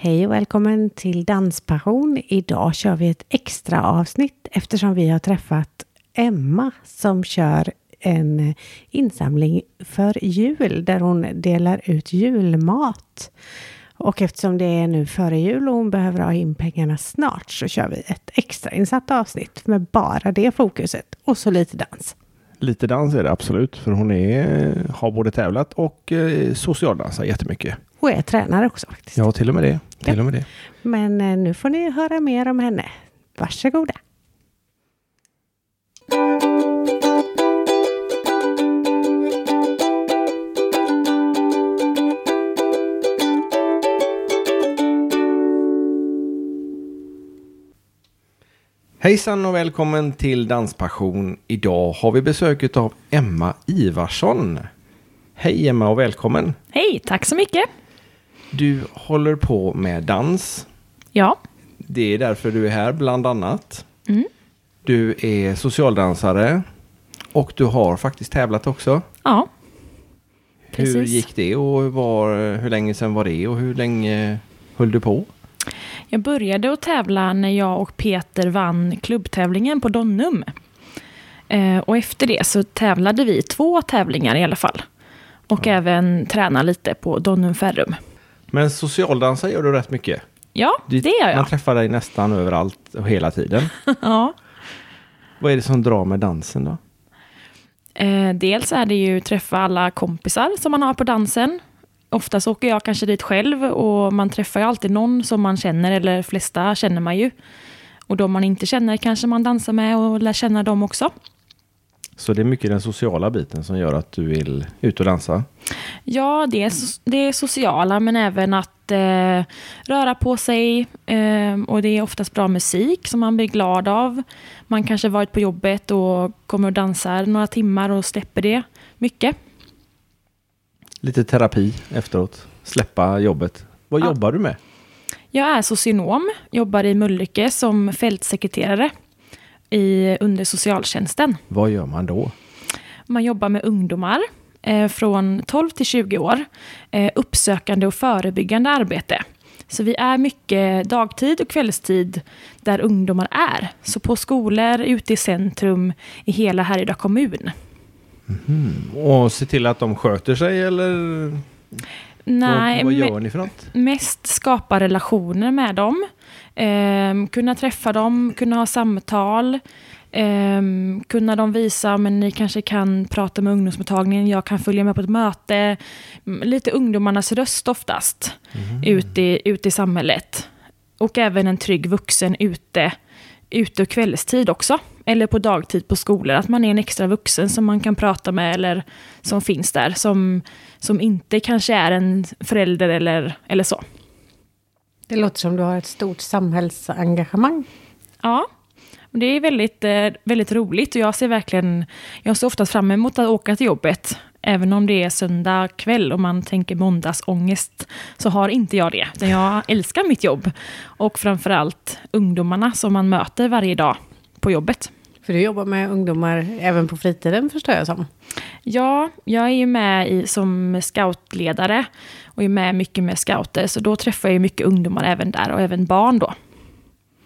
Hej och välkommen till Danspassion. Idag kör vi ett extra avsnitt eftersom vi har träffat Emma som kör en insamling för jul där hon delar ut julmat. Och eftersom det är nu före jul och hon behöver ha in pengarna snart så kör vi ett extrainsatt avsnitt med bara det fokuset och så lite dans. Lite dans är det absolut, för hon är, har både tävlat och eh, socialdansat jättemycket. Och är tränare också faktiskt. Ja, till och med det. Till Ja. och med det. Men eh, nu får ni höra mer om henne. Varsågoda. Hejsan och välkommen till Danspassion. Idag har vi besök av Emma Ivarsson. Hej Emma och välkommen. Hej, tack så mycket. Du håller på med dans. Ja, Det är därför du är här bland annat. Mm. Du är socialdansare och du har faktiskt tävlat också. ja. Hur Precis. gick det och var, hur länge sedan var det och hur länge höll du på? Jag började att tävla när jag och Peter vann klubbtävlingen på Donnum. Eh, och efter det så tävlade vi två tävlingar i alla fall. Och även träna lite på Donnum Ferrum. Men socialdansa gör du rätt mycket. Ja, Du- det gör Man jag. träffar dig nästan överallt och hela tiden. ja. Vad är det som drar med dansen då? Eh, dels är det ju träffa alla kompisar som man har på dansen. Oftast åker jag kanske dit själv och man träffar ju alltid någon som man känner, eller flesta känner man ju. Och de man inte känner kanske man dansar med och lär känna dem också. Så det är mycket den sociala biten som gör att du vill ut och dansa. Ja, det är, so- det är sociala men även att eh, röra på sig. Eh, och det är oftast bra musik som man blir glad av. Man kanske varit på jobbet och kommer och dansar några timmar och släpper det mycket. Lite terapi efteråt. Släppa jobbet. Vad Ja. jobbar du med? Jag är socionom, jobbar i Mölnlycke som fältsekreterare i, under socialtjänsten. Vad gör man då? Man jobbar med ungdomar eh, från 12 till 20 år. Eh, uppsökande och förebyggande arbete. Så vi är mycket dagtid och kvällstid där ungdomar är. Så på skolor, ute i centrum, i hela Härryda kommun. Och se till att de sköter sig eller Nej, vad, vad gör ni för något? mest skapa relationer med dem. Ehm, kunna träffa dem, kunna ha samtal. Ehm, kunna de visa, men ni kanske kan prata med ungdomsmottagningen, jag kan följa med på ett möte. Mm, Lite ungdomarnas röst oftast, ute, i, ute i samhället. Och även en trygg vuxen ute, ute kvällstid också. Eller på dagtid på skolor, att man är en extra vuxen som man kan prata med eller som finns där. Som, som inte kanske är en förälder eller, eller så. Det låter som du har ett stort samhällsengagemang. Ja, det är väldigt, eh, väldigt roligt och jag ser verkligen, jag ser oftast fram emot att åka till jobbet. Även om det är söndag kväll och man tänker måndagsångest så har inte jag det. Utan jag älskar mitt jobb och framförallt ungdomarna som man möter varje dag på jobbet. För du jobbar med ungdomar även på fritiden förstår jag som. Ja, jag är ju med i, som scoutledare och är med mycket med scouter. Så då träffar jag ju mycket ungdomar även där och även barn då.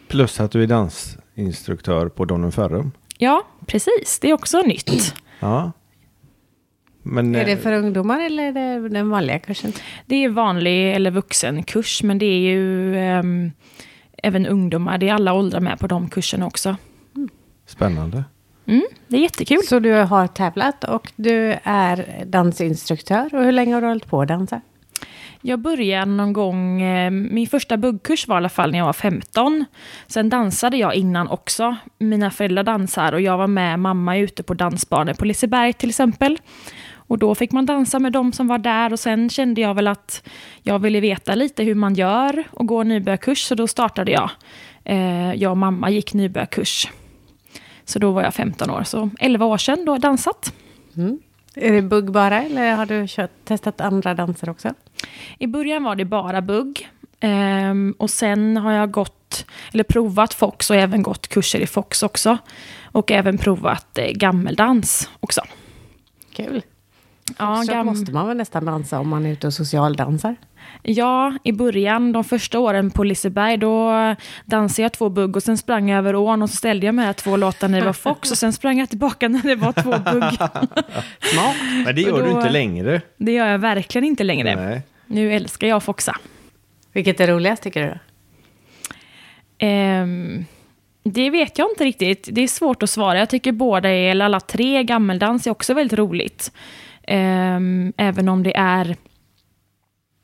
Plus att du är dansinstruktör på Donnum Ferrum. Ja, precis. Det är också nytt. Ja. Men, Är det eh, för ungdomar eller är det den vanliga kursen? Det är vanlig eller vuxenkurs, men det är ju ehm, även ungdomar. Det är alla åldrar med på de kurserna också. Spännande. Mm, det är jättekul. Så du har tävlat och du är dansinstruktör. Och hur länge har du hållit på att dansa? Jag började någon gång, eh, min första buggkurs var i alla fall när jag var 15. Sen dansade jag innan också. Mina föräldrar dansar och jag var med mamma ute på dansbanor på Liseberg till exempel. Och då fick man dansa med de som var där och sen kände jag väl att jag ville veta lite hur man gör och gå nybörjarkurs så då startade jag. Eh, jag och mamma gick nybörjarkurs. Så då var jag 15 år, så 11 år sedan då jag dansat. Mm. Är det bugg bara eller har du kört, testat andra danser också? I början var det bara bugg. Ehm, och sen har jag gått, eller provat Fox och även gått kurser i Fox också. Och även provat eh, gammeldans också. Kul. Ja, så gam- måste man väl nästan dansa om man är ute och socialdansar. Ja, i början, de första åren på Liseberg, då dansade jag två bugg och sen sprang jag över ån och så ställde jag med två låtar när det var Fox och sen sprang jag tillbaka när det var två bugg. Smart. Men det gör då- du inte längre. Det gör jag verkligen inte längre. Nej. Nu älskar jag foxa. Vilket är roligast tycker du? då? Ehm, det vet jag inte riktigt. Det är svårt att svara. Jag tycker båda är, eller alla tre, gammeldans är också väldigt roligt. Ehm, även om det är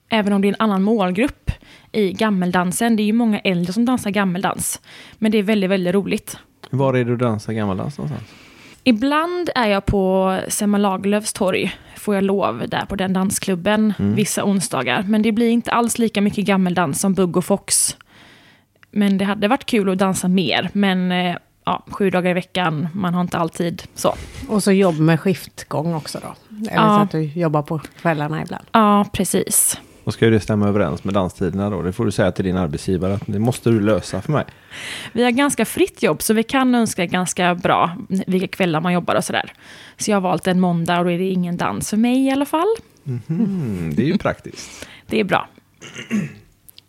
Även om det är en annan målgrupp i gammeldansen. Det är ju många äldre som dansar gammeldans. Men det är väldigt, väldigt roligt. Var är du dansar gammaldans någonstans? Ibland är jag på Selma Lagerlöfs torg, får jag lov, där på den dansklubben, vissa onsdagar. Men det blir inte alls lika mycket gammeldans som Bugg och Fox. Men det hade varit kul att dansa mer, men eh, ja, sju dagar i veckan, man har inte alltid så. Och så jobb med skiftgång också då? Eller Ja. så att du jobbar på kvällarna ibland? Ja, precis. Och ska ju det stämma överens med danstiderna då? Det får du säga till din arbetsgivare att det måste du lösa för mig. Vi har ganska fritt jobb, så vi kan önska ganska bra vilka kvällar man jobbar och sådär. Så jag har valt en måndag och då är det ingen dans för mig i alla fall. Mm, det är ju praktiskt. Det är bra.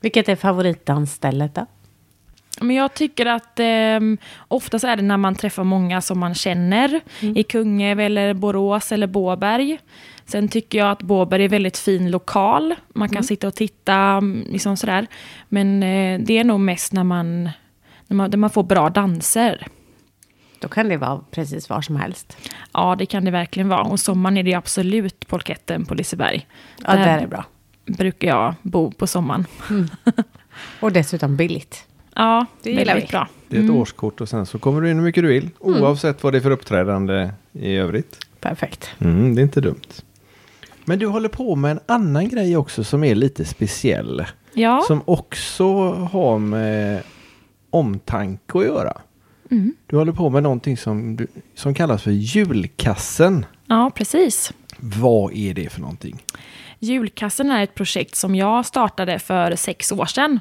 Vilket är favoritdansstället då? Men jag tycker att eh, oftast är det när man träffar många som man känner. I Kungälv eller Borås eller Båberg. Sen tycker jag att Båberg är väldigt fin lokal. Man kan sitta och titta, mm, liksom sådär. Men eh, det är nog mest när man, när man, när man får bra danser. Då kan det vara precis var som helst. Ja, det kan det verkligen vara. Och sommaren är det absolut polketten på Liseberg. Ja, Där det är bra. brukar jag bo på sommaren. Och dessutom billigt. Ja, Det gillar väldigt vi. bra. Det är ett årskort och sen så kommer du in hur mycket du vill. Oavsett vad det är för uppträdande i övrigt. Perfekt. Mm, det är inte dumt. Men du håller på med en annan grej också som är lite speciell. Ja, Som också har med omtanke att göra. Mm. Du håller på med någonting som, du, som kallas för julkassen. ja precis. Vad är det för någonting? Julkassen är ett projekt som jag startade för sex år sedan.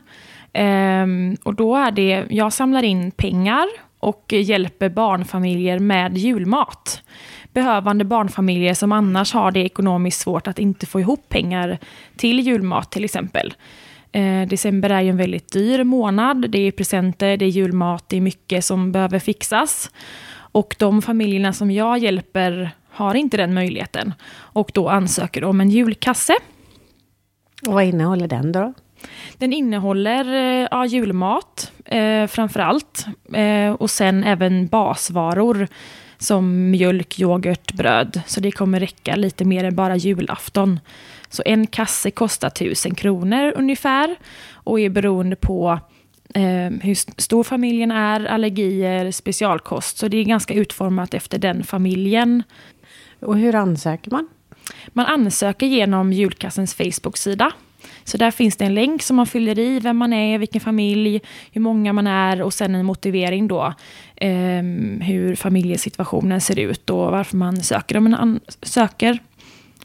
Ehm, och då är det, jag samlar in pengar och hjälper barnfamiljer med julmat. Behövande barnfamiljer som annars har det ekonomiskt svårt att inte få ihop pengar till julmat till exempel. Eh, december är ju en väldigt dyr månad. Det är presenter, det är julmat, det är mycket som behöver fixas. Och de familjerna som jag hjälper har inte den möjligheten. Och då ansöker de om en julkasse. Och vad innehåller den då? Den innehåller eh, ja, julmat eh, framför allt. Eh, och sen även basvaror som mjölk, yoghurt, bröd. Så det kommer räcka lite mer än bara julafton. Så en kasse kostar 1000 kronor ungefär. Och är beroende på eh, hur st- stor familjen är, allergier, specialkost. Så det är ganska utformat efter den familjen. Och hur ansöker man? Man ansöker genom julkassens Facebook-sida. Så där finns det en länk som man fyller i, vem man är, vilken familj, hur många man är och sen en motivering då. Eh, hur familjesituationen ser ut och varför man söker om en, an- söker,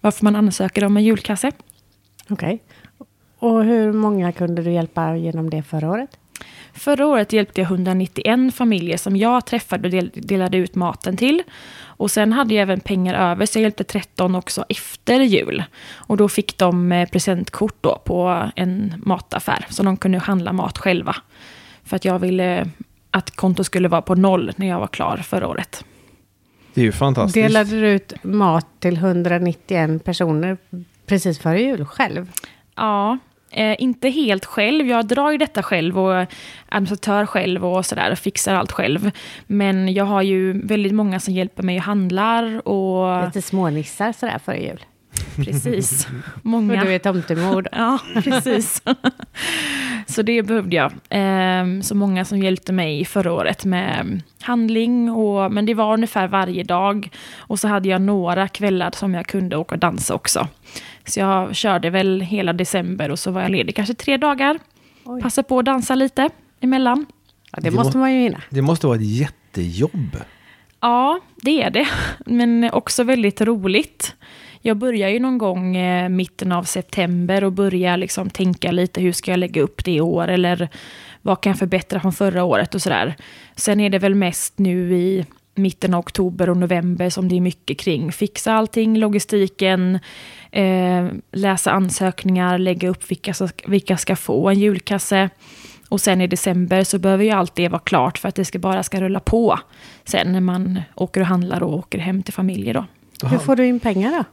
varför man ansöker om en julkasse. Okej. Och hur många kunde du hjälpa genom det förra året? Förra året hjälpte jag 191 familjer som jag träffade och del, delade ut maten till. Och sen hade jag även pengar över så jag hjälpte 13 också efter jul. Och då fick de eh, presentkort då på en mataffär så de kunde handla mat själva. För att jag ville att kontot skulle vara på noll när jag var klar förra året. Det är ju fantastiskt. Delade du ut mat till 191 personer precis före jul själv? Ja, eh, inte helt själv. Jag drar ju detta själv och administratör själv och sådär och fixar allt själv. Men jag har ju väldigt många som hjälper mig och handlar och Lite smånissar sådär före jul. precis. Många. du är tomtemor. Ja, precis. så det behövde jag. Ehm, Så många som hjälpte mig förra året med handling. Och, men det var ungefär varje dag. Och så hade jag några kvällar som jag kunde åka och dansa också. Så jag körde väl hela december och så var jag ledig kanske tre dagar. Oj. Passa på att dansa lite emellan. Ja, det Det måste må- man ju hinna. Det måste vara ett jättejobb. Ja, det är det. Men också väldigt roligt. Jag börjar ju någon gång eh, mitten av september och börjar liksom tänka lite hur ska jag lägga upp det i år eller vad kan jag förbättra från förra året och sådär. Sen är det väl mest nu i mitten av oktober och november som det är mycket kring. Fixa allting, logistiken, eh, läsa ansökningar, lägga upp vilka, vilka ska få en julkasse. Och sen i december så behöver ju allt det vara klart för att det ska bara ska rulla på. Sen när man åker och handlar och åker hem till familjer då. Hur får du in pengar då?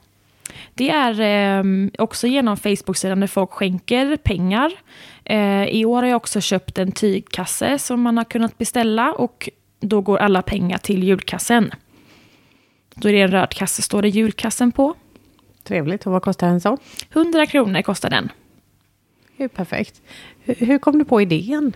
Det är eh, också genom Facebook-sidan där folk skänker pengar. Eh, I år har jag också köpt en tygkasse som man har kunnat beställa och då går alla pengar till julkassen. Då är det en röd kasse, står det julkassen på. Trevligt. Och vad kostar en sån? 100 kronor kostar den. Det är perfekt. Hur, hur kom du på idén?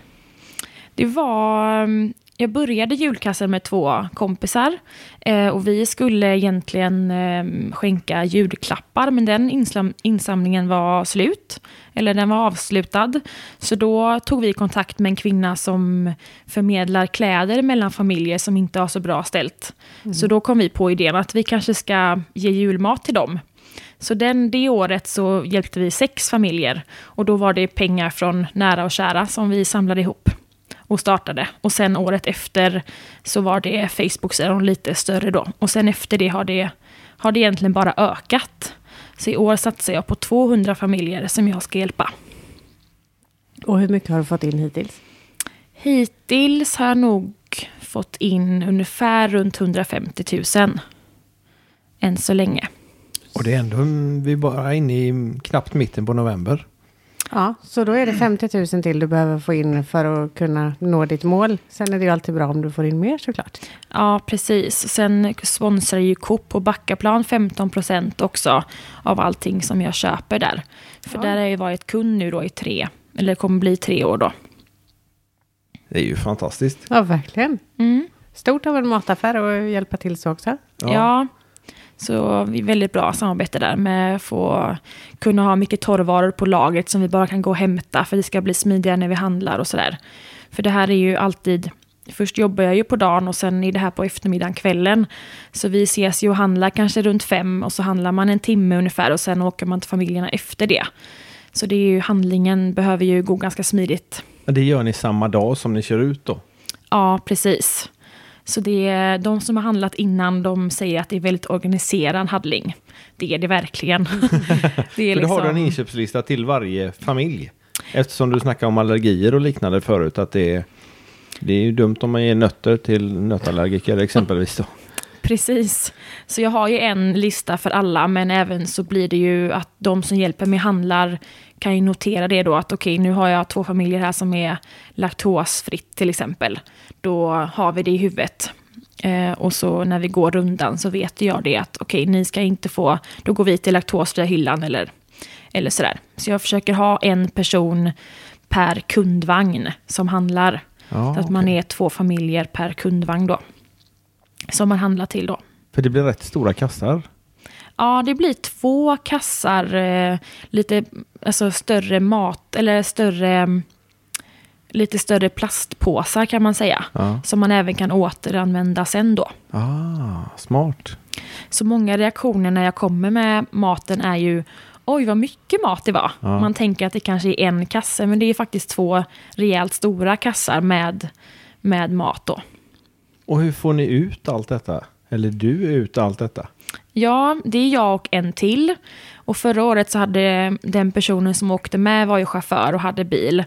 Det var ehm, jag började julkassen med två kompisar eh, och vi skulle egentligen eh, skänka julklappar men den insam insamlingen var slut, eller den var avslutad. Så då tog vi kontakt med en kvinna som förmedlar kläder mellan familjer som inte har så bra ställt. Mm. Så då kom vi på idén att vi kanske ska ge julmat till dem. Så den, det året så hjälpte vi sex familjer och då var det pengar från nära och kära som vi samlade ihop och startade. Och sen året efter så var det Facebook-sidan lite större då. Och sen efter det har det, har det egentligen bara ökat. Så i år satsar jag på 200 familjer som jag ska hjälpa. Och hur mycket har du fått in hittills? Hittills har jag nog fått in ungefär runt 150 000. Än så länge. Och det är ändå, vi är bara inne i knappt mitten på november. Ja, så då är det 50 000 till du behöver få in för att kunna nå ditt mål. Sen är det ju alltid bra om du får in mer såklart. Ja, precis. Sen sponsrar ju Coop och Backaplan 15 procent också av allting som jag köper där. För ja. där har jag ju varit kund nu då i tre, eller kommer bli tre år då. Det är ju fantastiskt. Ja, verkligen. Mm. Stort av en mataffär att hjälpa till så också. Ja. ja. Så vi är väldigt bra samarbete där med att få kunna ha mycket torrvaror på lagret som vi bara kan gå och hämta för det ska bli smidigare när vi handlar och sådär. För det här är ju alltid Först jobbar jag ju på dagen och sen är det här på eftermiddagen, kvällen. Så vi ses ju och handlar kanske runt fem och så handlar man en timme ungefär och sen åker man till familjerna efter det. Så det är ju, handlingen behöver ju gå ganska smidigt. Men det gör ni samma dag som ni kör ut då? Ja, precis. Så det är, de som har handlat innan, de säger att det är väldigt organiserad handling. Det är det verkligen. det är liksom... Då har du en liksom- inköpslista till varje familj. Eftersom du snackar om allergier och liknande förut, att det är, det är ju dumt om man ger nötter till nötallergiker exempelvis. Då. Precis. Så jag har ju en lista för alla, men även så blir det ju att de som hjälper mig handlar kan ju notera det då att okej, okay, nu har jag två familjer här som är laktosfritt till exempel. Då har vi det i huvudet. Eh, och så när vi går rundan så vet jag det att okej, okay, ni ska inte få, då går vi till laktosfria hyllan eller, eller sådär. Så jag försöker ha en person per kundvagn som handlar. Ja, så att okay. man är två familjer per kundvagn då. Som man handlar till då. För det blir rätt stora kassar. Ja, det blir två kassar, eh, lite alltså större mat, eller större, lite större plastpåsar kan man säga. Ja. Som man även kan återanvända sen då. Ah, smart. Så många reaktioner när jag kommer med maten är ju Oj, vad mycket mat det var. Ja. Man tänker att det kanske är en kasse, men det är faktiskt två rejält stora kassar med, med mat då. Och hur får ni ut allt detta? Eller du ut allt detta? Ja, det är jag och en till. Och förra året så hade den personen som åkte med var ju chaufför och hade bil.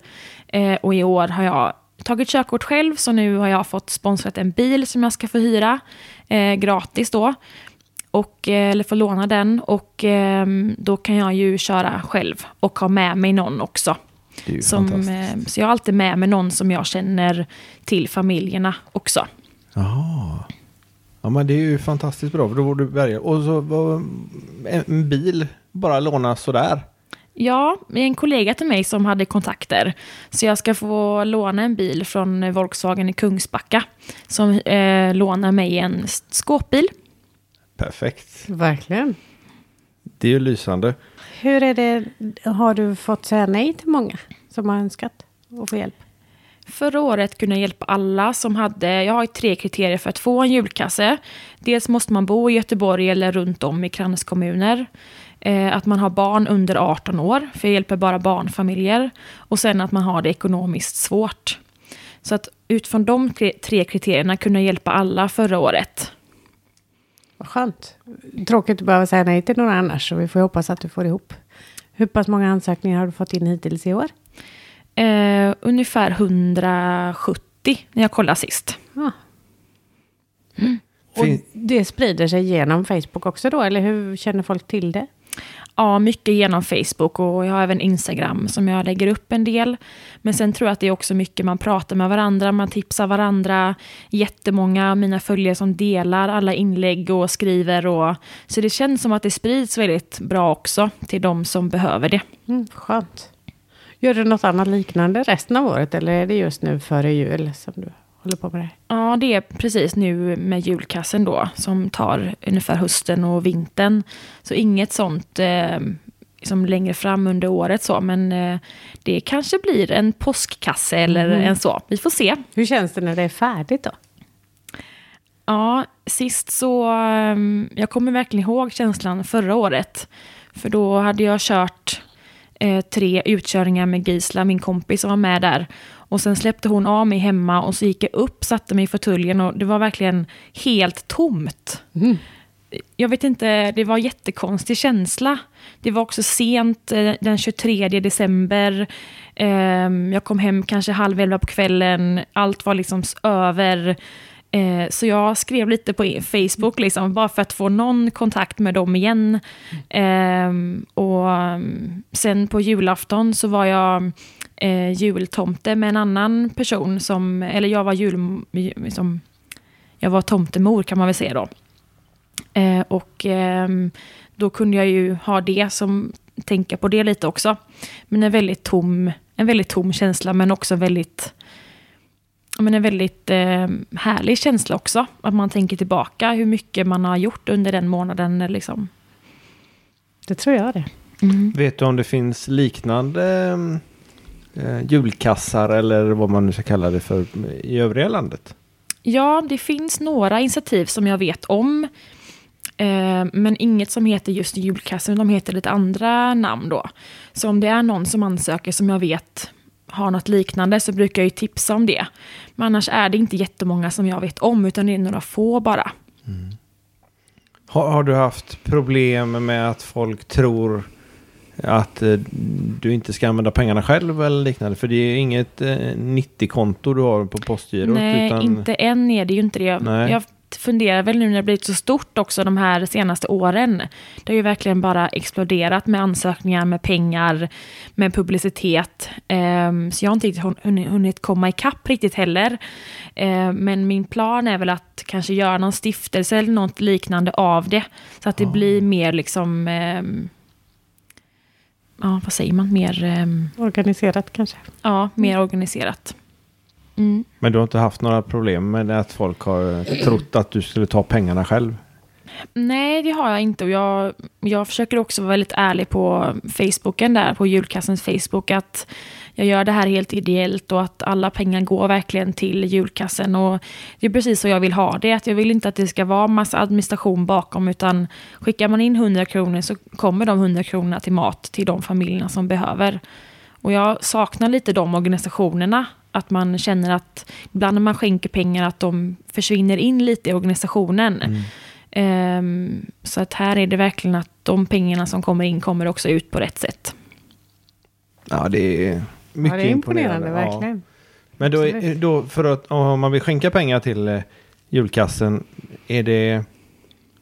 Eh, och i år har jag tagit körkort själv, så nu har jag fått sponsrat en bil som jag ska få hyra eh, gratis då. Och, eh, eller få låna den och eh, då kan jag ju köra själv och ha med mig någon också. Som, eh, så jag har alltid med mig någon som jag känner till familjerna också. Jaha. Ja men det är ju fantastiskt bra för då får du välja. Och så en bil bara låna sådär. Ja, en kollega till mig som hade kontakter. Så jag ska få låna en bil från Volkswagen i Kungsbacka. Som eh, lånar mig en skåpbil. Perfekt. Verkligen. Det är ju lysande. Hur är det, har du fått säga nej till många som har önskat att få hjälp? Förra året kunde jag hjälpa alla som hade, jag har tre kriterier för att få en julkasse. Dels måste man bo i Göteborg eller runt om i kranskommuner. Eh, att man har barn under 18 år, för jag hjälper bara barnfamiljer. Och sen att man har det ekonomiskt svårt. Så att utifrån de tre kriterierna kunde jag hjälpa alla förra året. Vad skönt. Tråkigt att behöva säga nej till några annars, så vi får hoppas att du får ihop. Hur pass många ansökningar har du fått in hittills i år? Eh, ungefär 170 när jag kollade sist. Ah. Mm. Och det sprider sig genom Facebook också då, eller hur känner folk till det? Ja, mycket genom Facebook och jag har även Instagram som jag lägger upp en del. Men sen tror jag att det är också mycket man pratar med varandra, man tipsar varandra. Jättemånga av mina följare som delar alla inlägg och skriver. Och, så det känns som att det sprids väldigt bra också till de som behöver det. Mm, skönt. Gör du något annat liknande resten av året eller är det just nu före jul som du håller på med det? Ja, det är precis nu med julkassen då som tar ungefär hösten och vintern. Så inget sånt eh, liksom längre fram under året så, men eh, det kanske blir en påskkasse eller mm. en så. Vi får se. Hur känns det när det är färdigt då? Ja, sist så, um, jag kommer verkligen ihåg känslan förra året. För då hade jag kört eh, tre utkörningar med Gisla, min kompis som var med där. Och sen släppte hon av mig hemma och så gick jag upp, satte mig i fåtöljen och det var verkligen helt tomt. Mm. Jag vet inte, det var en jättekonstig känsla. Det var också sent, eh, den 23 december. Ehm, jag kom hem kanske halv elva på kvällen. Allt var liksom över. Eh, så jag skrev lite på Facebook, liksom, bara för att få någon kontakt med dem igen. Eh, och mm, sen på julafton så var jag eh, jultomte med en annan person, som, eller jag var jul... Liksom, jag var tomtemor kan man väl säga då. Eh, och ehm, då kunde jag ju ha det som, tänka på det lite också. Men en väldigt tom, en väldigt tom känsla, men också väldigt men en väldigt eh, härlig känsla också. Att man tänker tillbaka hur mycket man har gjort under den månaden. Liksom. Det tror jag det. Mm. Vet du om det finns liknande eh, julkassar eller vad man nu ska kalla det för i övriga landet? Ja, det finns några initiativ som jag vet om. Eh, men inget som heter just julkassen, de heter lite andra namn då. Så om det är någon som ansöker som jag vet har något liknande så brukar jag ju tipsa om det. Men annars är det inte jättemånga som jag vet om, utan det är några få bara. Mm. Har, har, du haft problem med att folk tror att eh, du inte ska använda pengarna själv eller liknande? För det är inget eh, 90-konto du har på Postgirot. Nej, utan... inte än är det ju inte det. Nej. Jag funderar väl nu när det blivit så stort också de här senaste åren. Det har ju verkligen bara exploderat med ansökningar, med pengar, med publicitet. Um, så jag har inte riktigt hunnit komma ikapp riktigt heller. Uh, men min plan är väl att kanske göra någon stiftelse eller något liknande av det. Så att det blir mer liksom um, ja, vad säger man, mer... Organiserat kanske? Ja, mer organiserat. Mm. Men du har inte haft några problem med att folk har trott att du skulle ta pengarna själv? Nej, det har jag inte. Och jag, jag försöker också vara väldigt ärlig på Facebooken där, på julkassens Facebook, att jag gör det här helt ideellt och att alla pengar går verkligen till julkassen. Och det är precis så jag vill ha det. Att jag vill inte att det ska vara massa administration bakom, utan skickar man in 100 kronor så kommer de 100 kronorna till mat till de familjerna som behöver. Och jag saknar lite de organisationerna att man känner att ibland när man skänker pengar att de försvinner in lite i organisationen. Mm. Um, så att här är det verkligen att de pengarna som kommer in kommer också ut på rätt sätt. Ja, det är mycket ja, det är imponerande. imponerande verkligen. Ja. Men då, då, för att om man vill skänka pengar till eh, julkassen, är det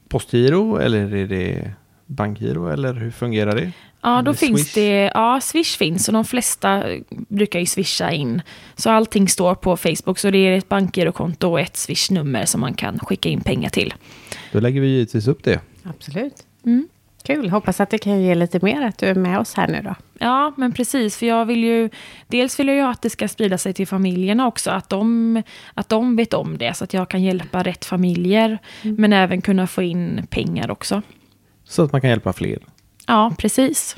postgiro eller är det bankgiro eller hur fungerar det? Ja, då finns Swish. det, ja, Swish finns och de flesta brukar ju swisha in. Så allting står på Facebook, så det är ett bankgirokonto och ett swishnummer som man kan skicka in pengar till. Då lägger vi givetvis upp det. Absolut. Mm. Kul, hoppas att det kan ge lite mer att du är med oss här nu då. Ja, men precis, för jag vill ju, dels vill jag ju att det ska sprida sig till familjerna också, att de, att de vet om det, så att jag kan hjälpa rätt familjer, mm. men även kunna få in pengar också. Så att man kan hjälpa fler. Ja, precis.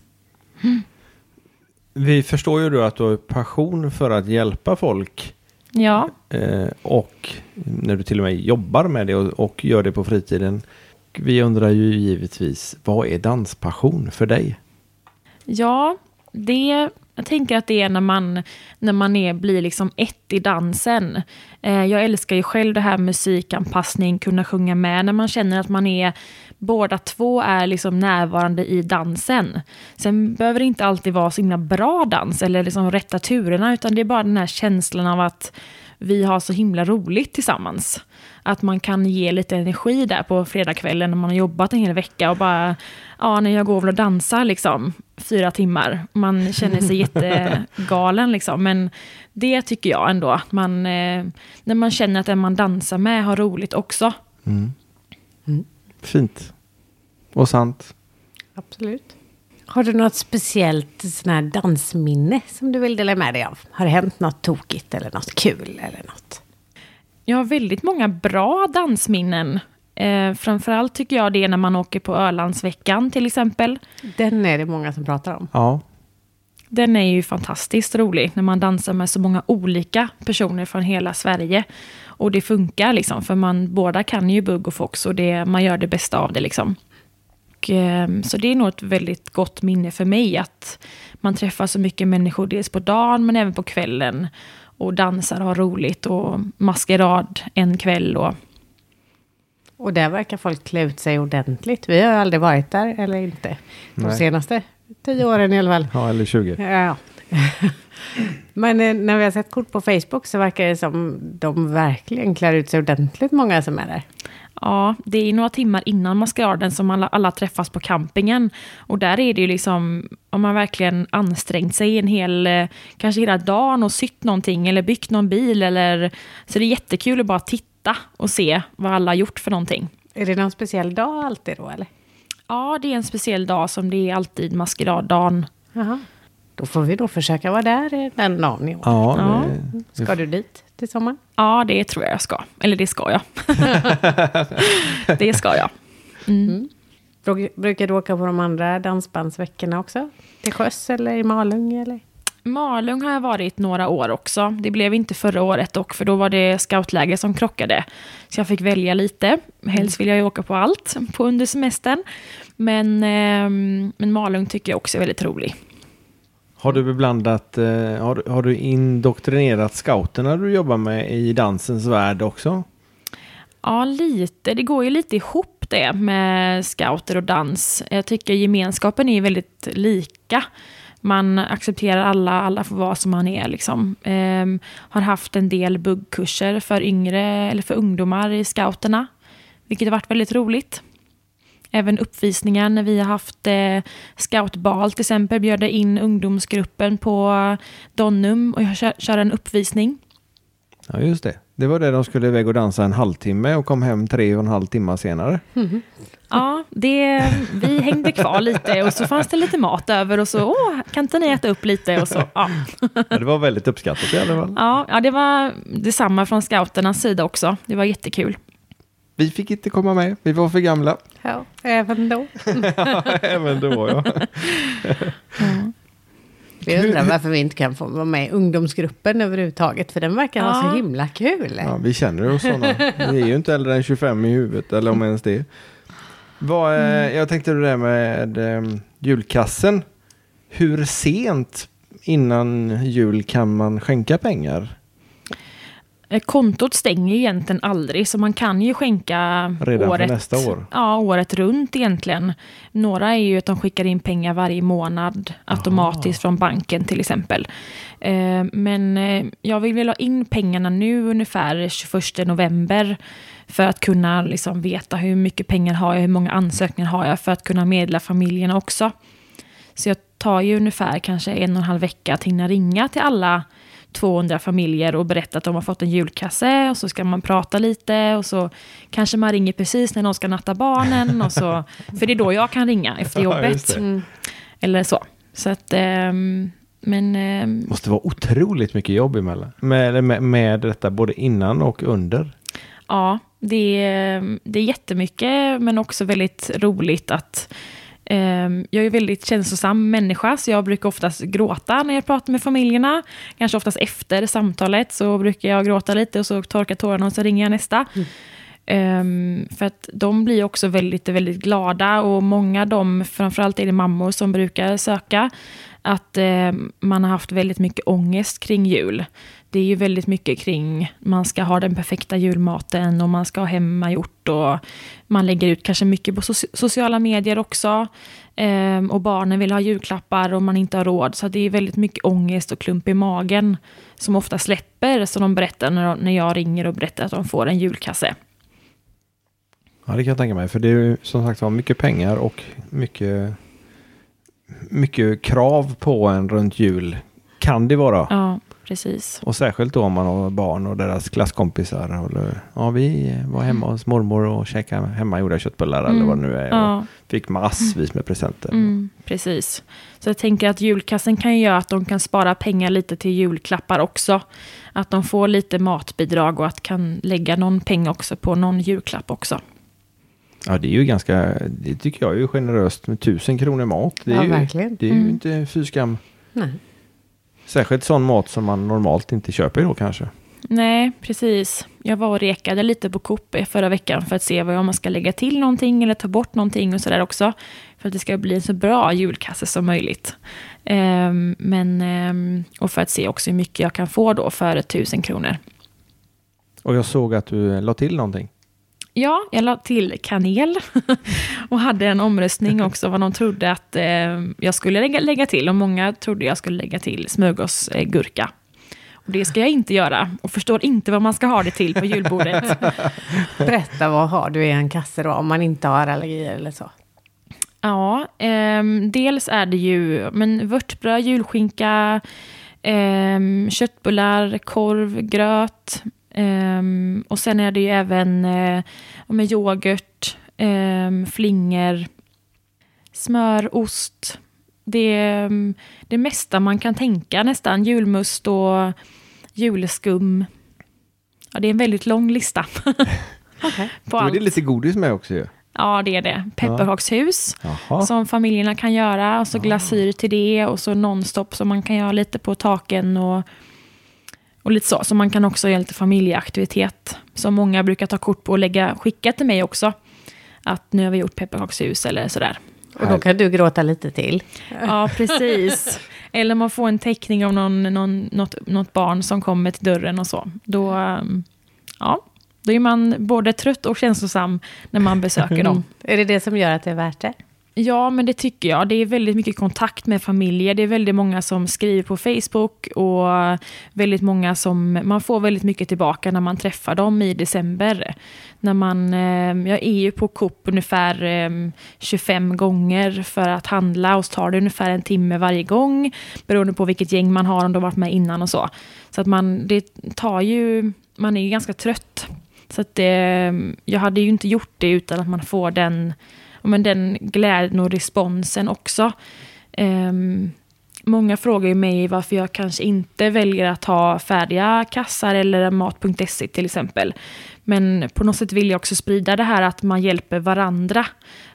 Mm. Vi förstår ju då att du har passion för att hjälpa folk. Ja. Eh, och när du till och med jobbar med det och, och, gör det på fritiden. Vi undrar ju givetvis, vad är danspassion för dig? Ja, det Jag tänker att det är när man, när man är, blir liksom ett i dansen. Eh, jag älskar ju själv det här musikanpassning, kunna sjunga med när man känner att man är båda två är liksom närvarande i dansen. Sen behöver det inte alltid vara så himla bra dans eller liksom rätta turerna, utan det är bara den här känslan av att vi har så himla roligt tillsammans. Att man kan ge lite energi där på fredagskvällen när man har jobbat en hel vecka och bara, ja, när jag går och dansar liksom fyra timmar. Man känner sig jättegalen liksom, men det tycker jag ändå, att man, eh, när man känner att den man dansar med har roligt också. Mm. Fint. Och sant. Absolut. Har du något speciellt sån här dansminne som du vill dela med dig av? Har det hänt något tokigt eller något kul eller något? Jag har väldigt många bra dansminnen. Eh, framförallt tycker jag det är när man åker på Ölandsveckan till exempel. Den är det många som pratar om. Ja. Den är ju fantastiskt rolig när man dansar med så många olika personer från hela Sverige. Och det funkar liksom, för man båda kan ju bugg och fox och det, man gör det bästa av det liksom. Och, eh, så det är nog ett väldigt gott minne för mig att man träffar så mycket människor, dels på dagen men även på kvällen. Och dansar och har roligt och maskerad en kväll. Och, Och där verkar folk klä ut sig ordentligt. Vi har aldrig varit där, eller inte. De Nej. senaste tio åren i alla fall. ja, eller 20. Ja. Men eh, när vi har sett kort på Facebook så verkar det som de verkligen klär ut sig ordentligt, många som är där. Ja, det är några timmar innan maskeraden som alla, alla träffas på campingen. Och där är det ju liksom, om man verkligen ansträngt sig en hel, eh, kanske hela dagen och sytt någonting eller byggt någon bil eller... Så det är jättekul att bara titta och se vad alla har gjort för någonting. Är det någon speciell dag alltid då, eller? Ja, det är en speciell dag som det är alltid maskeraddagen. Då får vi då försöka vara där den dagen i år. Ja, Ja. det- Ska du dit till sommaren? Ja, det tror jag jag ska. Eller det ska jag. det ska jag. Mm. Bruk- Brukar du åka på de andra dansbandsveckorna också? Till sjöss eller i Malung? Eller? Malung har jag varit några år också. Det blev inte förra året dock, för då var det scoutläger som krockade. Så jag fick välja lite. Helst vill jag ju åka på allt på under semestern. Men, ehm, men Malung tycker jag också är väldigt rolig. Har du beblandat, eh, har, du- har du indoktrinerat scouterna du jobbar med i dansens värld också? Ja, lite. Det går ju lite ihop det med scouter och dans. Jag tycker gemenskapen är väldigt lika. Man accepterar alla, alla får vara som man är. Liksom. Um, har haft en del buggkurser för yngre eller för ungdomar i scouterna, vilket har varit väldigt roligt. Även uppvisningar när vi har haft eh, scoutbal till exempel, bjöd in ungdomsgruppen på eh, Donum och jag kör, kör en uppvisning. Ja, just det. Det var det de skulle iväg och dansa en halvtimme och kom hem tre och en halv timme senare. Ja, det, vi hängde kvar lite och så fanns det lite mat över och så, åh, kan inte ni äta upp lite? Och så, ja. Ja, det var väldigt uppskattat i alla fall. Ja, ja, det var detsamma från scouternas sida också. Det var jättekul. Vi fick inte komma med, vi var för gamla. Ja, även då. Även då ja. Vi undrar varför vi inte kan få vara med i ungdomsgruppen överhuvudtaget. För den verkar vara så Ja. himla kul. ja. Vi känner oss sådana. Vi är ju inte äldre än 25 i huvudet, eller om ens det. Vad, eh, Jag tänkte det där med eh, julkassen. Hur sent innan jul kan man skänka pengar? Eh, Kontot stänger ju egentligen aldrig, så man kan ju skänka Redan för året, nästa år? Ja, året runt egentligen. Några är ju att de skickar in pengar varje månad automatiskt från banken till exempel. Eh, Men eh, jag vill väl ha in pengarna nu ungefär 21 november för att kunna liksom veta hur mycket pengar har jag, hur många ansökningar har jag för att kunna meddela familjerna också. Så jag tar ju ungefär kanske en och en halv vecka att hinna ringa till alla 200 familjer och berätta att de har fått en julkasse och så ska man prata lite och så kanske man ringer precis när någon ska natta barnen och så, för det är då jag kan ringa efter jobbet. Mm. Eller så. Så att, ehm, men ehm, måste vara otroligt mycket jobb emellan. Med, med, med detta både innan och under. Ja, det är, det är jättemycket men också väldigt roligt att ehm, jag är väldigt känslosam människa så jag brukar oftast gråta när jag pratar med familjerna. Kanske oftast efter samtalet så brukar jag gråta lite och så torkar tårarna och så ringer jag nästa. Ehm, för att de blir också väldigt, väldigt glada och många av dem, framförallt är det mammor som brukar söka, att eh, man har haft väldigt mycket ångest kring jul. Det är ju väldigt mycket kring man ska ha den perfekta julmaten och man ska ha hemmagjort och man lägger ut kanske mycket på so sociala medier också. Eh, och barnen vill ha julklappar och man inte har råd. Så det är väldigt mycket ångest och klump i magen som ofta släpper, som de berättar när, när jag ringer och berättar att de får en julkasse. Ja, det kan jag tänka mig. För det är ju som sagt var mycket pengar och mycket, mycket krav på en runt jul. Kan det vara. Ja, precis. Och särskilt då om man har barn och deras klasskompisar. Eller, ja, vi var hemma hos mormor och käkade hemmagjorda köttbullar eller Mm. vad det nu är. Ja. Och fick massvis med presenter. Mm, precis. Så jag tänker att julkassen kan ju göra att de kan spara pengar lite till julklappar också. Att de får lite matbidrag och att kan lägga någon peng också på någon julklapp också. Ja, det är ju ganska, det tycker jag är ju generöst med tusen kronor mat. Det är Ja, ju, verkligen. Det är ju Mm. inte fy skam. Nej. Särskilt sån mat som man normalt inte köper då kanske. Nej, precis. Jag var och rekade lite på Coop förra veckan för att se vad om man ska lägga till någonting eller ta bort någonting och sådär också. För att det ska bli en så bra julkasse som möjligt. Ehm, men, ehm, och för att se också hur mycket jag kan få då för tusen kronor. Och jag såg att du la till någonting. Ja, jag la till kanel och hade en omröstning också vad de trodde att eh, jag skulle lägga, lägga till. Och många trodde jag skulle lägga till smörgåsgurka. Och det ska jag inte göra och förstår inte vad man ska ha det till på julbordet. Berätta, vad har du i en kasse då, om man inte har allergier eller så? Ja, ehm, dels är det ju men vörtbröd, julskinka, ehm, köttbullar, korv, gröt. Ehm, och sen är det ju även eh, med yoghurt, um, flingor, smör, ost. Det, är det mesta man kan tänka nästan. Julmust och julskum. Ja, det är en väldigt lång lista. Okej. på Då är allt. det lite godis med också ju. Ja, det är det. Pepparkakshus Jaha. som familjerna kan göra. Och så glasyr till det och så nonstop som man kan göra lite på taken och, och lite så. Så man kan också göra lite familjeaktivitet. Som många brukar ta kort på och lägga, skicka till mig också. Att nu har vi gjort pepparkakshus eller sådär. Och då kan du gråta lite till. Ja, precis. Eller man får en teckning av någon, någon, något, något barn som kommer till dörren och så. Då, um, ja, då är man både trött och känslosam när man besöker dem. Är det det som gör att det är värt det? Ja, men det tycker jag. Det är väldigt mycket kontakt med familjer. Det är väldigt många som skriver på Facebook och väldigt många som... Man får väldigt mycket tillbaka när man träffar dem i december. När man, ehm, jag är ju på Coop ungefär ehm, 25 gånger för att handla och så tar det ungefär en timme varje gång beroende på vilket gäng man har, om de har varit med innan och så. Så att man, det tar ju... Man är ju ganska trött. Så att det, jag hade ju inte gjort det utan att man får den men den glädjen och responsen också. Um, många frågar ju mig varför jag kanske inte väljer att ha färdiga kassar eller mat.se till exempel. Men på något sätt vill jag också sprida det här att man hjälper varandra.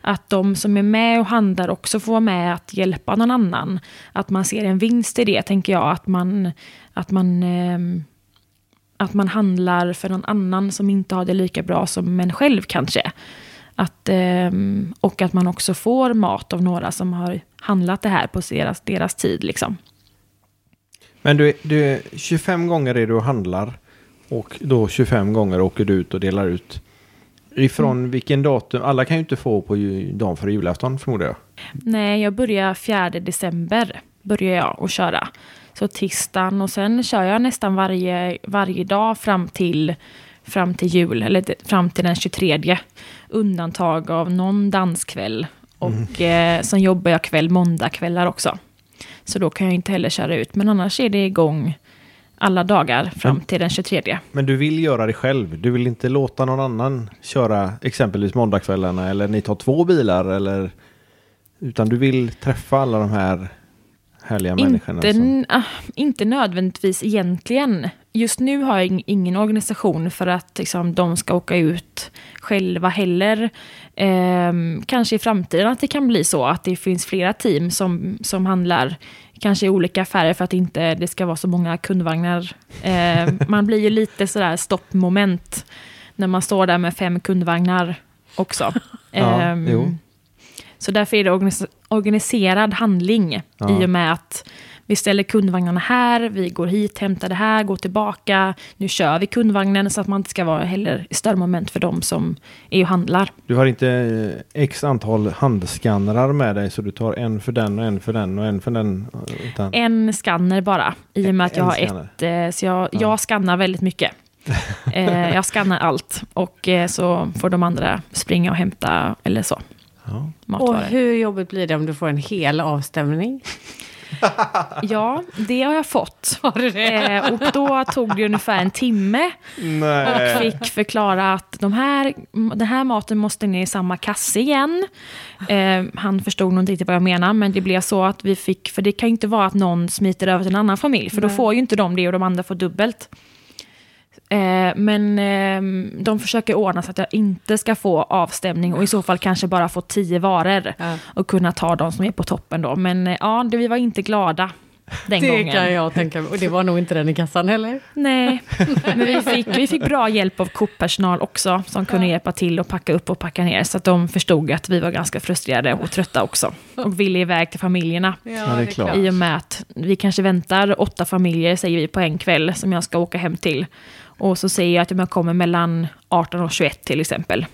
Att de som är med och handlar också får vara med att hjälpa någon annan. Att man ser en vinst i det, tänker jag. Att man, att man, ehm, att man handlar för någon annan som inte har det lika bra som en själv kanske. Att, ehm, och att man också får mat av några som har handlat det här på deras, deras tid. Liksom. Men du, du, 25 gånger är du och handlar och då 25 gånger åker du ut och delar ut. Ifrån Mm. vilken datum? Alla kan ju inte få på dagen före julafton förmodar jag. Nej, jag börjar 4 december börjar jag att köra. Så tisdagen och sen kör jag nästan varje, varje dag fram till, fram till jul, eller fram till den 23. Undantag av någon danskväll. Och eh, sen jobbar jag kväll, måndagkvällar också. Så då kan jag inte heller köra ut. Men annars är det igång alla dagar fram till den 23. Men du vill göra det själv. Du vill inte låta någon annan köra exempelvis måndagskvällarna eller ni tar två bilar eller utan du vill träffa alla de här härliga människorna. Inte, Som, ah, inte nödvändigtvis egentligen. Just nu har jag ing- ingen organisation för att liksom, de ska åka ut själva heller. Ehm, kanske i framtiden att det kan bli så att det finns flera team som, som handlar kanske i olika affärer för att inte det ska vara så många kundvagnar. Ehm, man blir ju lite sådär stoppmoment när man står där med fem kundvagnar också. Ja, jo. Så därför är det organis- organiserad handling Ja. i och med att vi ställer kundvagnarna här, vi går hit, hämtar det här, går tillbaka. Nu kör vi kundvagnen så att man inte ska vara heller i störmoment för de som är och handlar. Du har inte eh, x antal handskannrar med dig så du tar en för den och en för den och en för den. Utan, En skanner bara, i och med att jag har ett... eh, Så jag, jag skannar väldigt mycket. Eh, jag skannar allt och eh, så får de andra springa och hämta eller så, ja. Och matvaror. hur jobbigt blir det om du får en hel avstämning? Ja, det har jag fått. Har du det? Eh, och då tog det ungefär en timme och Nej. fick förklara att de här, den här maten måste ner i samma kasse igen. Eh, han förstod nog inte riktigt vad jag menar, men det blev så att vi fick, för det kan ju inte vara att någon smiter över till en annan familj, för då Nej. får ju inte de det och de andra får dubbelt. Eh, men eh, de försöker ordna så att jag inte ska få avstämning och i så fall kanske bara få tio varor Ja. och kunna ta de som är på toppen då. Men eh, ja, det, vi var inte glada den Det gången. kan jag tänka mig. Och det var nog inte den i kassan heller. Nej, men vi fick, vi fick bra hjälp av Coop-personal också som kunde hjälpa till att packa upp och packa ner. Så att de förstod att vi var ganska frustrerade och trötta också. Och ville iväg till familjerna. det är klart. I och med att vi kanske väntar åtta familjer, säger vi, på en kväll som jag ska åka hem till. Och så säger jag att jag kommer mellan 18 och 21 till exempel.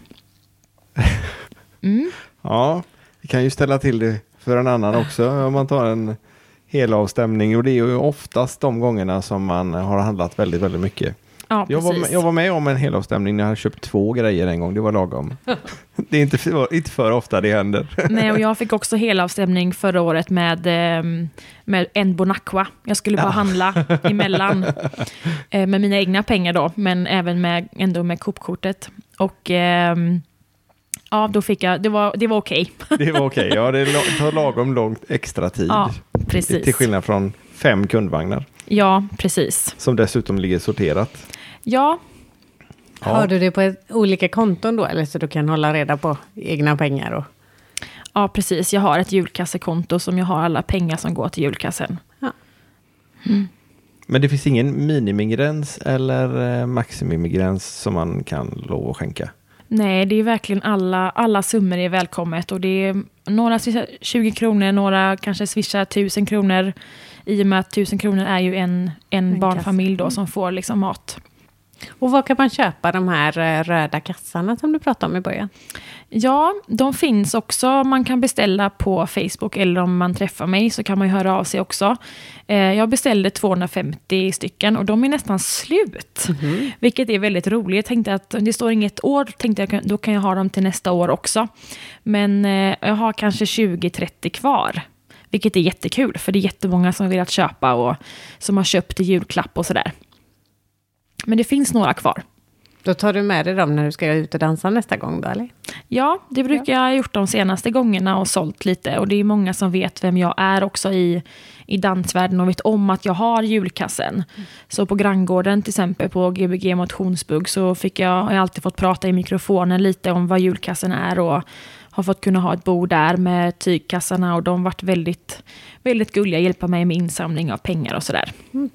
Ja, vi kan ju ställa till det för en annan också om man tar en helavstämning och det är ju oftast de gångerna som man har handlat väldigt, väldigt mycket. Ja, Jag var, med, jag var med om en helavstämning när jag hade köpt två grejer en gång, det var lagom. det är inte för, inte för ofta det händer. Nej, och jag fick också helavstämning förra året med, ehm, med en Bonacqua. Jag skulle bara handla emellan eh, med mina egna pengar då, men även med, ändå med Coop-kortet. Och ehm, ja, då fick jag, det var, det var okej. det var okej, ja det tar lagom långt extra tid. Ja, precis. Till skillnad från fem kundvagnar Ja, precis. som dessutom ligger sorterat. Ja, Har du det på ett, olika konton då? Eller så du kan hålla reda på egna pengar? Och, ja, precis. Jag har ett julkassekonto som jag har alla pengar som går till julkassen. Men det finns ingen minimigräns eller eh, maximigräns som man kan lov att skänka. Nej, det är verkligen alla, alla summor är välkommet. Och det är några swishar 20 kronor, några kanske swishar 1000 kronor. I och med att 1000 kronor är ju en, en, En barnfamilj då som får liksom mat. Och var kan man köpa de här eh, röda kassarna som du pratade om i början? Ja, de finns också. Man kan beställa på Facebook eller om man träffar mig så kan man ju höra av sig också. Eh, jag beställde 250 stycken och de är nästan slut. Vilket är väldigt roligt. Jag tänkte att det står inget år, tänkte jag då kan jag ha dem till nästa år också. Men eh, jag har kanske 20-30 kvar. Vilket är jättekul, för det är jättemånga som har velat köpa och som har köpt i julklapp och sådär. Men det finns några kvar. Då tar du med dig dem när du ska ut och dansa nästa gång då, eller? Ja, det brukar jag ha gjort de senaste gångerna och sålt lite. Och det är många som vet vem jag är också i, i dansvärlden och vet om att jag har julkassen. Så på granngården till exempel på Gbg motionsbugg så fick jag, har jag alltid fått prata i mikrofonen lite om vad julkassen är och har fått kunna ha ett bord där med tygkassarna och de har varit väldigt, väldigt gulliga, hjälpa mig med insamling av pengar och sådär. Mm.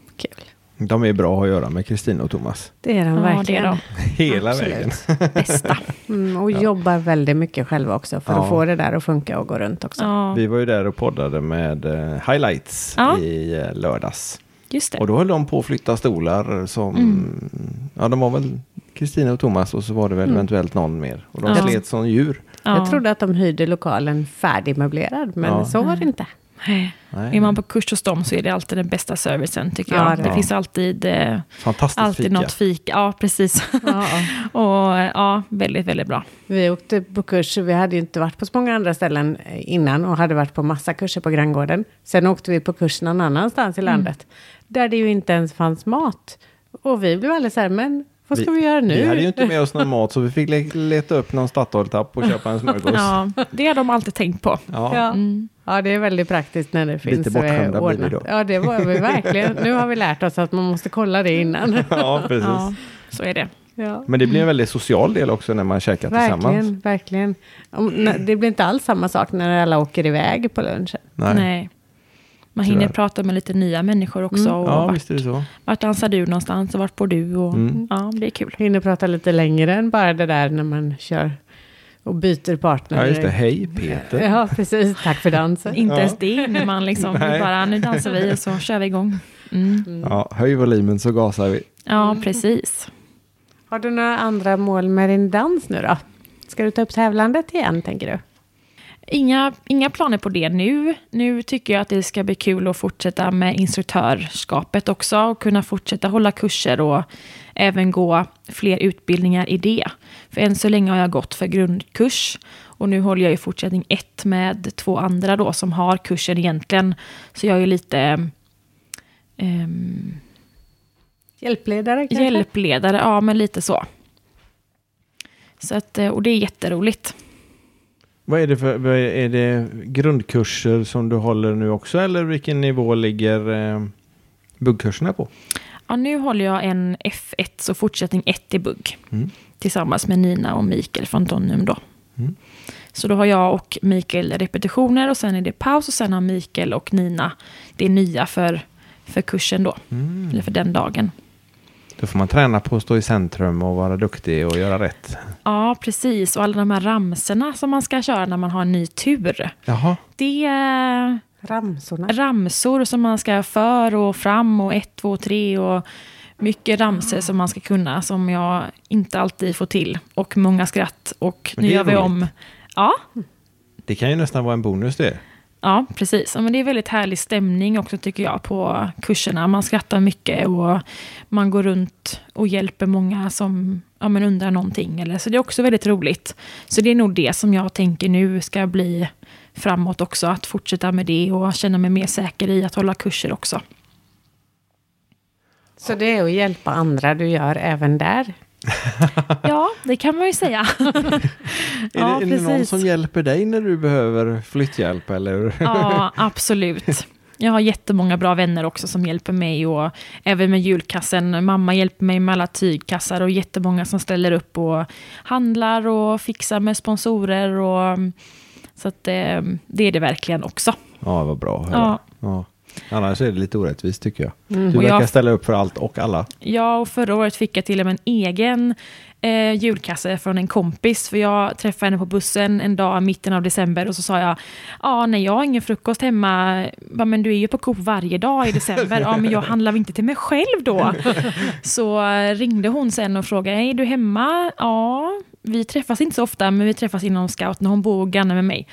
De är bra att göra med Kristina och Thomas. Det är de Ja, det är verkligen. de Hela Absolut. vägen. bästa. Mm, och jobbar väldigt mycket själva också för Ja. att få det där att funka och gå runt också. Ja, Vi var ju där och poddade med eh, Highlights Ja. i eh, lördags. just det. Och då höll de på att flytta stolar som, Mm. ja de var väl Kristina och Thomas och så var det väl Mm. eventuellt någon mer. Och de Ja. slet som djur. Ja. Jag trodde att de hyrde lokalen färdigmöblerad, men Ja. så var det inte. Nej. Nej, Är man på kurs hos dem så är det alltid den bästa servicen tycker Ja, jag. det Det, finns alltid, eh, Fantastiskt alltid fika. något fika. Ja, precis. Ja, ja. och eh, ja, väldigt, väldigt bra. Vi åkte på kurs, vi hade ju inte varit på så många andra ställen eh, innan och hade varit på massa kurser på Granngården. Sen åkte vi på kurs någon annanstans i Mm. landet, där det ju inte ens fanns mat. Och vi blev alldeles så här, men vad ska vi, göra nu? Vi hade ju inte med oss någon mat så vi fick le- leta upp någon Statoil-tapp och köpa en smörgås. Ja, det har de alltid tänkt på. Ja. Ja. Mm. ja, det är väldigt praktiskt när det finns Lite bortskämda eh, blir vi då. Ja, det var vi verkligen. Nu har vi lärt oss att man måste kolla det innan. ja, precis. Ja, så är det. Ja. Men det blir en väldigt social del också när man käkar tillsammans. Verkligen, verkligen. Om, när, det blir inte alls samma sak när alla åker iväg på lunchen. Nej. Nej. Man hinner Tyvärr. prata med lite nya människor också. Mm. Och Ja, vart, visst är det så. vart dansar du någonstans och vart bor du? Och, Mm. Ja, det är kul. Hinner prata lite längre än bara det där när man kör Och byter partner. Ja, just det. Hej Peter. Ja, precis. Tack för dansen. Inte Ja. ens det hinner man liksom. Bara, nu dansar vi och så kör vi igång. Mm. Ja, höj volymen så gasar vi. Ja, precis. Har du några andra mål med din dans nu då? Ska du ta upp tävlandet igen, tänker du? Inga, inga planer på det nu. Nu tycker jag att det ska bli kul att fortsätta med instruktörskapet också och kunna fortsätta hålla kurser och även gå fler utbildningar i det. För än så länge har jag gått för grundkurs och nu håller jag i fortsättning ett med två andra då som har kursen egentligen. Så jag är lite ehm, Hjälpledare kanske? hjälpledare, ja men lite så. så att, eh, och det är jätteroligt. Vad är det för, vad är- det grundkurser som du håller nu också eller vilken nivå ligger eh, buggkurserna på? Ja, nu håller jag en F1, så fortsättning 1 i bugg. Mm. Tillsammans med Nina och Mikael från Tonum då. Mm. Så då har jag och Mikael repetitioner och sen är det paus och sen har Mikael och Nina det nya för, för kursen då. Mm. Eller för den dagen. Då får man träna på att stå i centrum och vara duktig och göra rätt. Ja, precis. Och alla de här ramserna som man ska köra när man har en ny tur. Jaha, Det är Ramsorna. ramsor som man ska för och fram och ett, två, tre och mycket ramser som man ska kunna som jag inte alltid får till. Och många skratt och nu gör vi roligt. om. Ja, det kan ju nästan vara en bonus det ja, precis. Ja, men det är väldigt härlig stämning också tycker jag på kurserna. Man skrattar mycket och man går runt och hjälper många som ja, men undrar någonting. Eller, så det är också väldigt roligt. Så det är nog det som jag tänker nu ska bli framåt också. Att fortsätta med det och känna mig mer säker i att hålla kurser också. Så det är att hjälpa andra du gör även där? Ja, det kan man ju säga. Är, Ja, det, är det någon som hjälper dig när du behöver flytthjälp eller? Ja, absolut. Jag har jättemånga bra vänner också som hjälper mig och även med julkassen. Mamma hjälper mig med alla tygkassar och jättemånga som ställer upp och handlar och fixar med sponsorer. Och, så att eh, det är det verkligen också. Ja, vad bra. Ja. Ja. Annars är det lite orättvist tycker jag. Du Och verkar jag- ställa upp för allt och alla. Ja, och förra året fick jag till och med en egen eh, julkasse från en kompis. För jag träffade henne på bussen en dag i mitten av december och så sa jag, ja nej jag har ingen frukost hemma. Bara, men du är ju på Coop varje dag i december. Ja men jag handlar väl inte till mig själv då? Så eh, ringde hon sen och frågade, är du hemma? Ja, vi träffas inte så ofta men vi träffas inom scout när hon bor granne med mig.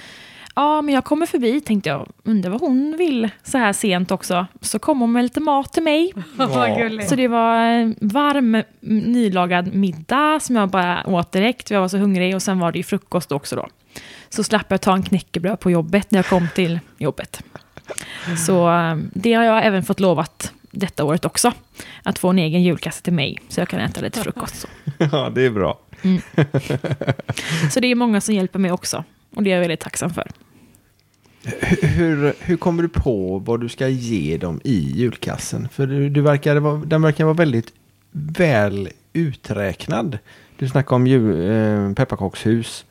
Ja, men jag kommer förbi tänkte jag. Undrar vad hon vill så här sent också. Så kom hon med lite mat till mig. Gulligt. Så det var en varm nylagad middag som jag bara åt direkt. för Jag var så hungrig och sen var det ju frukost också då. Så slapp jag ta en knäckebröd på jobbet när jag kom till jobbet. Så eh, det har jag även fått lovat detta året också. Att få en egen julkasse till mig så jag kan äta lite frukost. Så, Ja, det är bra. så det är många som hjälper mig också. Och det är jag väldigt tacksam för. Hur- Hur, kommer du på vad du ska ge dem i julkassen? För du, du verkar vara, den verkar vara väldigt väl uträknad. Du snackade om jul, eh, pepparkakshus.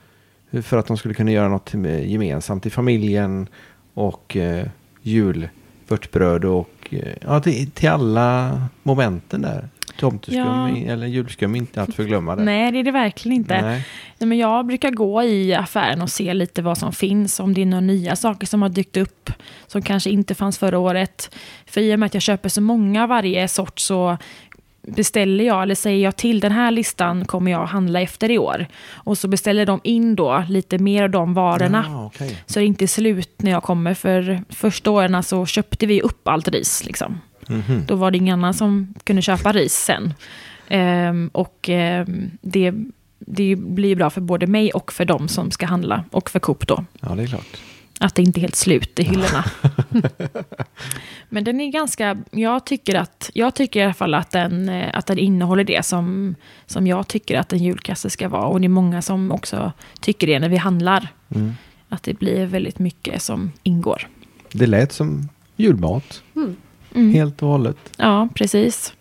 Eh, för att de skulle kunna göra något eh, gemensamt i familjen. Och eh, julvörtbröd och eh, ja, till, till alla momenten där. Tomteskum Ja. eller julskum, inte att förglömma det. Nej, det är det verkligen inte. Nej. Nej, men jag brukar gå i affären och se lite vad som finns. Om det är några nya saker som har dykt upp som kanske inte fanns förra året. För i och med att jag köper så många varje sort så beställer jag eller säger jag till den här listan kommer jag handla efter i år. Och så beställer de in då lite mer av de varorna. Ja, okej. Så det är inte slut när jag kommer. För första åren så köpte vi upp allt ris. Liksom. Mhm. Då var det ingen annan som kunde köpa ris sen. Ehm, och ehm, det, det blir bra för både mig och för dem som ska handla. Och för Coop då. Ja, det är klart. Att det inte är helt slut i hyllorna. Men den är ganska, jag tycker att, jag tycker i alla fall att den, eh, att den innehåller det som, som jag tycker att en julkasse ska vara. Och det är många som också tycker det när vi handlar. Mm. Att det blir väldigt mycket som ingår. Det lät som julmat. Mm. Helt och hållet. Ja, precis.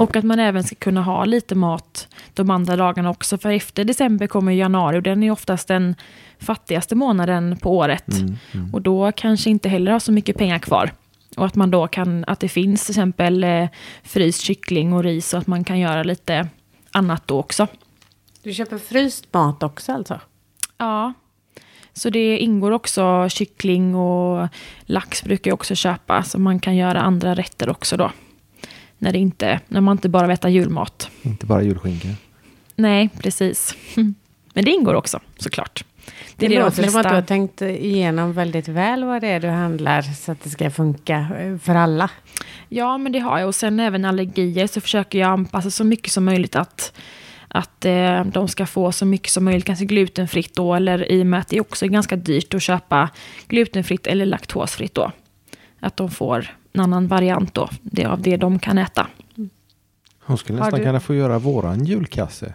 Och att man även ska kunna ha lite mat de andra dagarna också. För efter december kommer januari och den är oftast den fattigaste månaden på året. Mm, mm. Och då kanske inte heller har så mycket pengar kvar. Och att man då kan, att det finns till exempel eh, fryst kyckling och ris och att man kan göra lite annat då också. Du köper fryst mat också alltså? Ja. Så det ingår också kyckling och lax brukar jag också köpa. Så man kan göra andra rätter också då. När, det inte, när man inte bara vill äta julmat. Inte bara julskinka. Nej, precis. Men det ingår också såklart. Det, är det de låter som att du har tänkt igenom väldigt väl vad det är du handlar så att det ska funka eh, för alla. Ja, men det har jag. Och sen även allergier så försöker jag anpassa så mycket som möjligt att, att eh, de ska få så mycket som möjligt, kanske glutenfritt då, eller i och med att det också är ganska dyrt att köpa glutenfritt eller laktosfritt då. Att de får en annan variant då, det av det de kan äta. Hon skulle nästan du- kunna få göra våran julkasse.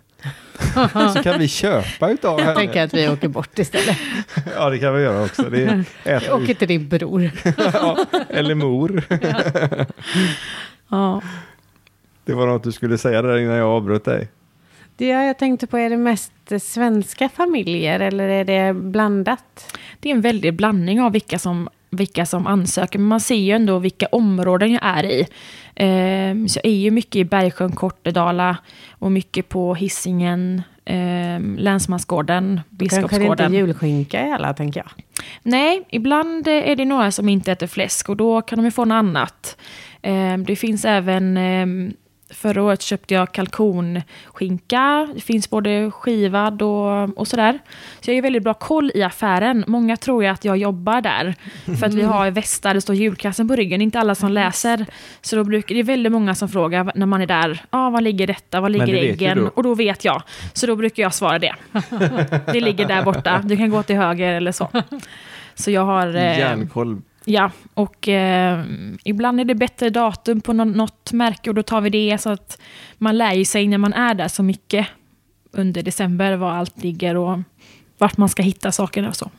så kan vi köpa utav Jag henne. tänker att vi åker bort istället. Ja, det kan vi göra också. Det är, Jag åker till din bror. ja, eller mor. Ja. Det var något du skulle säga där innan jag avbröt dig. Det jag tänkte på, är det mest svenska familjer eller är det blandat? Det är en väldig blandning av vilka som, vilka som ansöker. Men man ser ju ändå vilka områden jag är i. Eh, så jag är ju mycket i Bergsjön, Kortedala och mycket på Hisingen, eh, Länsmansgården, Kanske det inte Biskopsgården. julskinka i alla, tänker jag. Nej, ibland är det några som inte äter fläsk och då kan de ju få något annat. Eh, Det finns även, eh, förra året köpte jag kalkonskinka. Det finns både skivad och, och sådär. Så jag har väldigt bra koll i affären. Många tror ju att jag jobbar där. För att vi har västar, det står julkassen på ryggen. Inte alla som läser. Så då brukar, det är väldigt många som frågar när man är där. Ah, var ligger detta? Var ligger äggen? Och då vet jag. Så då brukar jag svara det. Det ligger där borta. Du kan gå till höger eller så. Så jag har... eh, Järnkoll. Ja, och eh, ibland är det bättre datum på nå- något märke och då tar vi det så att man lär ju sig när man är där så mycket under december var allt ligger och vart man ska hitta sakerna och så.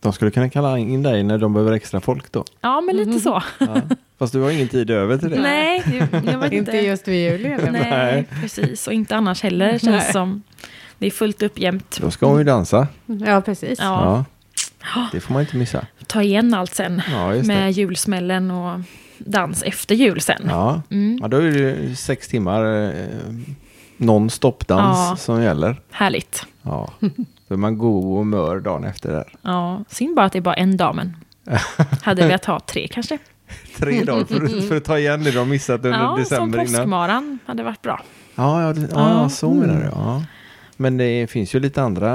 De skulle kunna kalla in dig när de behöver extra folk då. Ja, men lite så. Ja. Fast du har ingen tid över till det. Nej, jag vet inte. Inte just vid jul eller? Nej, Nej. precis. Och inte annars heller känns Nej. som. Det är fullt upp jämt. Då ska hon ju dansa. Ja, precis. Ja, Ja. Det får man inte missa. ta igen allt sen Ja, med det. julsmällen och dans efter jul sen. Ja. Mm, ja, då är det sex timmar eh, non-stop-dans Ja. som gäller. härligt. Ja. Då är man god och mör dagen efter där. Ja, synd bara att det är bara en dag, men hade velat ha tre kanske. Tre dagar för, att- för att ta igen det de missat under Ja, som december innan. påskmaran hade varit bra. Ja, ja, det, ja, Ja. så menar du. Ja. Men det finns ju lite andra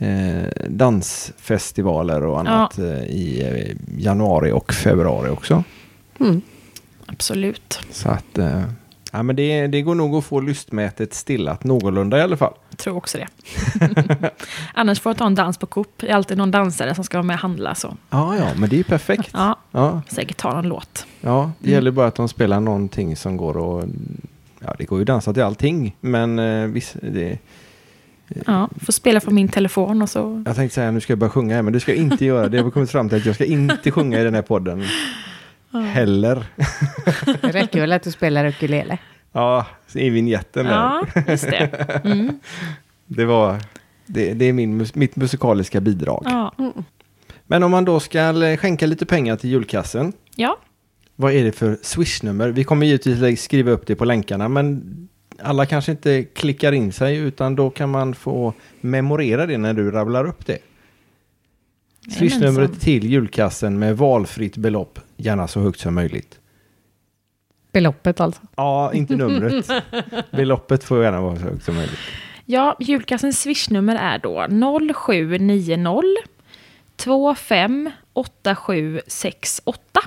eh, dansfestivaler och annat eh, i eh, januari och februari också. Mm. Absolut. Så att eh, ja, men det, det går nog att få lystmätet stillat någorlunda i alla fall. Jag tror också det. Annars får jag ta en dans på Coop. Det är alltid någon dansare som ska vara med och handla. Så. Ja, ja, men det är ju perfekt. Ja, Ja, säkert ta någon låt. ja det Mm. gäller bara att de spelar någonting som går att... Ja, det går ju att dansa till allting, men eh, visst, det, Ja, får spela från min telefon och så. Jag tänkte säga nu ska jag börja sjunga här, men det ska jag inte göra. Det har vi kommit fram till att jag ska inte sjunga i den här podden. Heller. Det räcker väl att du spelar ukulele? Ja, i vignetten där. Ja, just det. Mm. Det, var, det, det är min, mitt musikaliska bidrag. Ja. Men om man då ska eh, skänka lite pengar till julkassen. ja, Vad är det för swishnummer? Vi kommer givetvis skriva upp det på länkarna, men alla kanske inte klickar in sig, utan då kan man få memorera det när du rabblar upp det. Swishnumret till julkassen med valfritt belopp, gärna så högt som möjligt. Beloppet alltså. Ja, inte numret. Beloppet får gärna vara så högt som möjligt. ja julkassens swishnummer är då 0790 25 8768.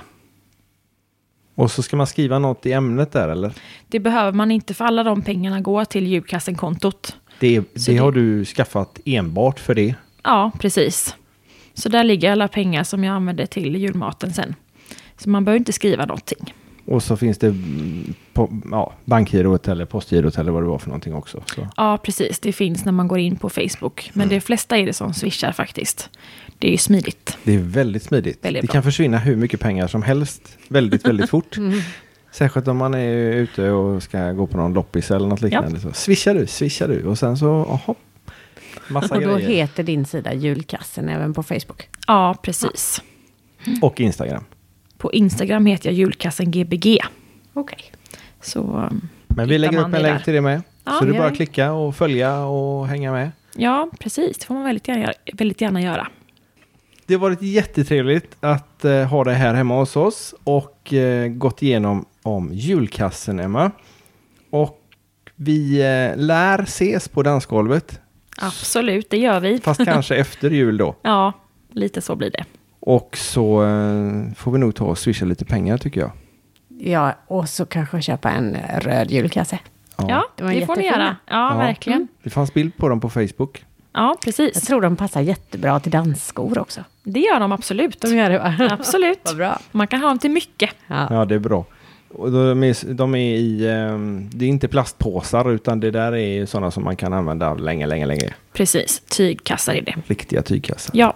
Och så ska man skriva något i ämnet där, eller? Det behöver man inte för alla de pengarna går till julkassenkontot. Det, det det- har du skaffat enbart för det. Ja, precis. Så där ligger alla pengar som jag använder till julmaten sen. Så man behöver inte skriva någonting. Och så finns det mm, på, ja, bankgirot eller postgirot eller vad det var för någonting också. Så. Ja, precis. Det finns när man går in på Facebook. Men Mm. de flesta är det som swishar faktiskt. Det är ju smidigt. Det är väldigt smidigt. Väldigt det bra. kan försvinna hur mycket pengar som helst väldigt, väldigt fort. Särskilt om man är ute och ska gå på någon loppis eller något liknande. Så swishar du, swishar du och sen så, aha, massa Och då grejer. heter din sida julkassen även på Facebook. Ja, precis. Och Instagram. På Instagram heter jag julkassen Gbg. Okej. Så um, Men vi lägger upp en länk till det med. Ja, så det är bara att klicka och följa och hänga med. Ja, precis. Det får man väldigt gärna, väldigt gärna göra. Det har varit jättetrevligt att eh, ha dig här hemma hos oss och eh, gått igenom om julkassen, Emma. Och vi eh, lär ses på dansgolvet, Absolut, det gör vi. fast kanske efter jul då. Ja, lite så blir det. Och så eh, får vi nog ta och swisha lite pengar tycker jag. Ja, och så kanske köpa en röd julkasse. Ja, de var det får ni jättefina. göra. Ja, Ja. verkligen. Det fanns bild på dem på Facebook. Ja, Jag precis. tror de passar jättebra till dansskor också. Det gör de absolut. De gör det va? Absolut. Vad bra. Man kan ha dem till mycket. Ja. Ja, det är bra. Och de är, de är i, ehm, det är inte plastpåsar utan det där är sådana som man kan använda länge, länge, länge. Precis, tygkassar är det. Riktiga tygkassar. Ja,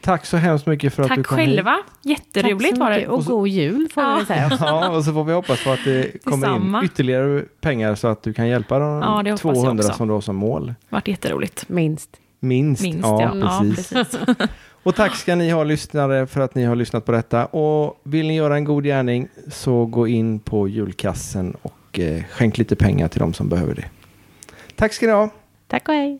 Tack så hemskt mycket för att du tack kom hit. själva. Tack Jätteroligt var det. Och god jul får Ja. vi säga. Ja, och så får vi hoppas på att det kommer in ytterligare pengar så att du kan hjälpa de Ja, det hoppas jag 200 också. som du har som mål. Varit jätteroligt. Minst. Minst. Minst, ja, ja. Ja, precis. precis. Och tack ska ni ha lyssnare för att ni har lyssnat på detta. Och vill ni göra en god gärning så gå in på julkassen och eh, skänk lite pengar till de som behöver det. Tack ska ni ha. Tack och hej.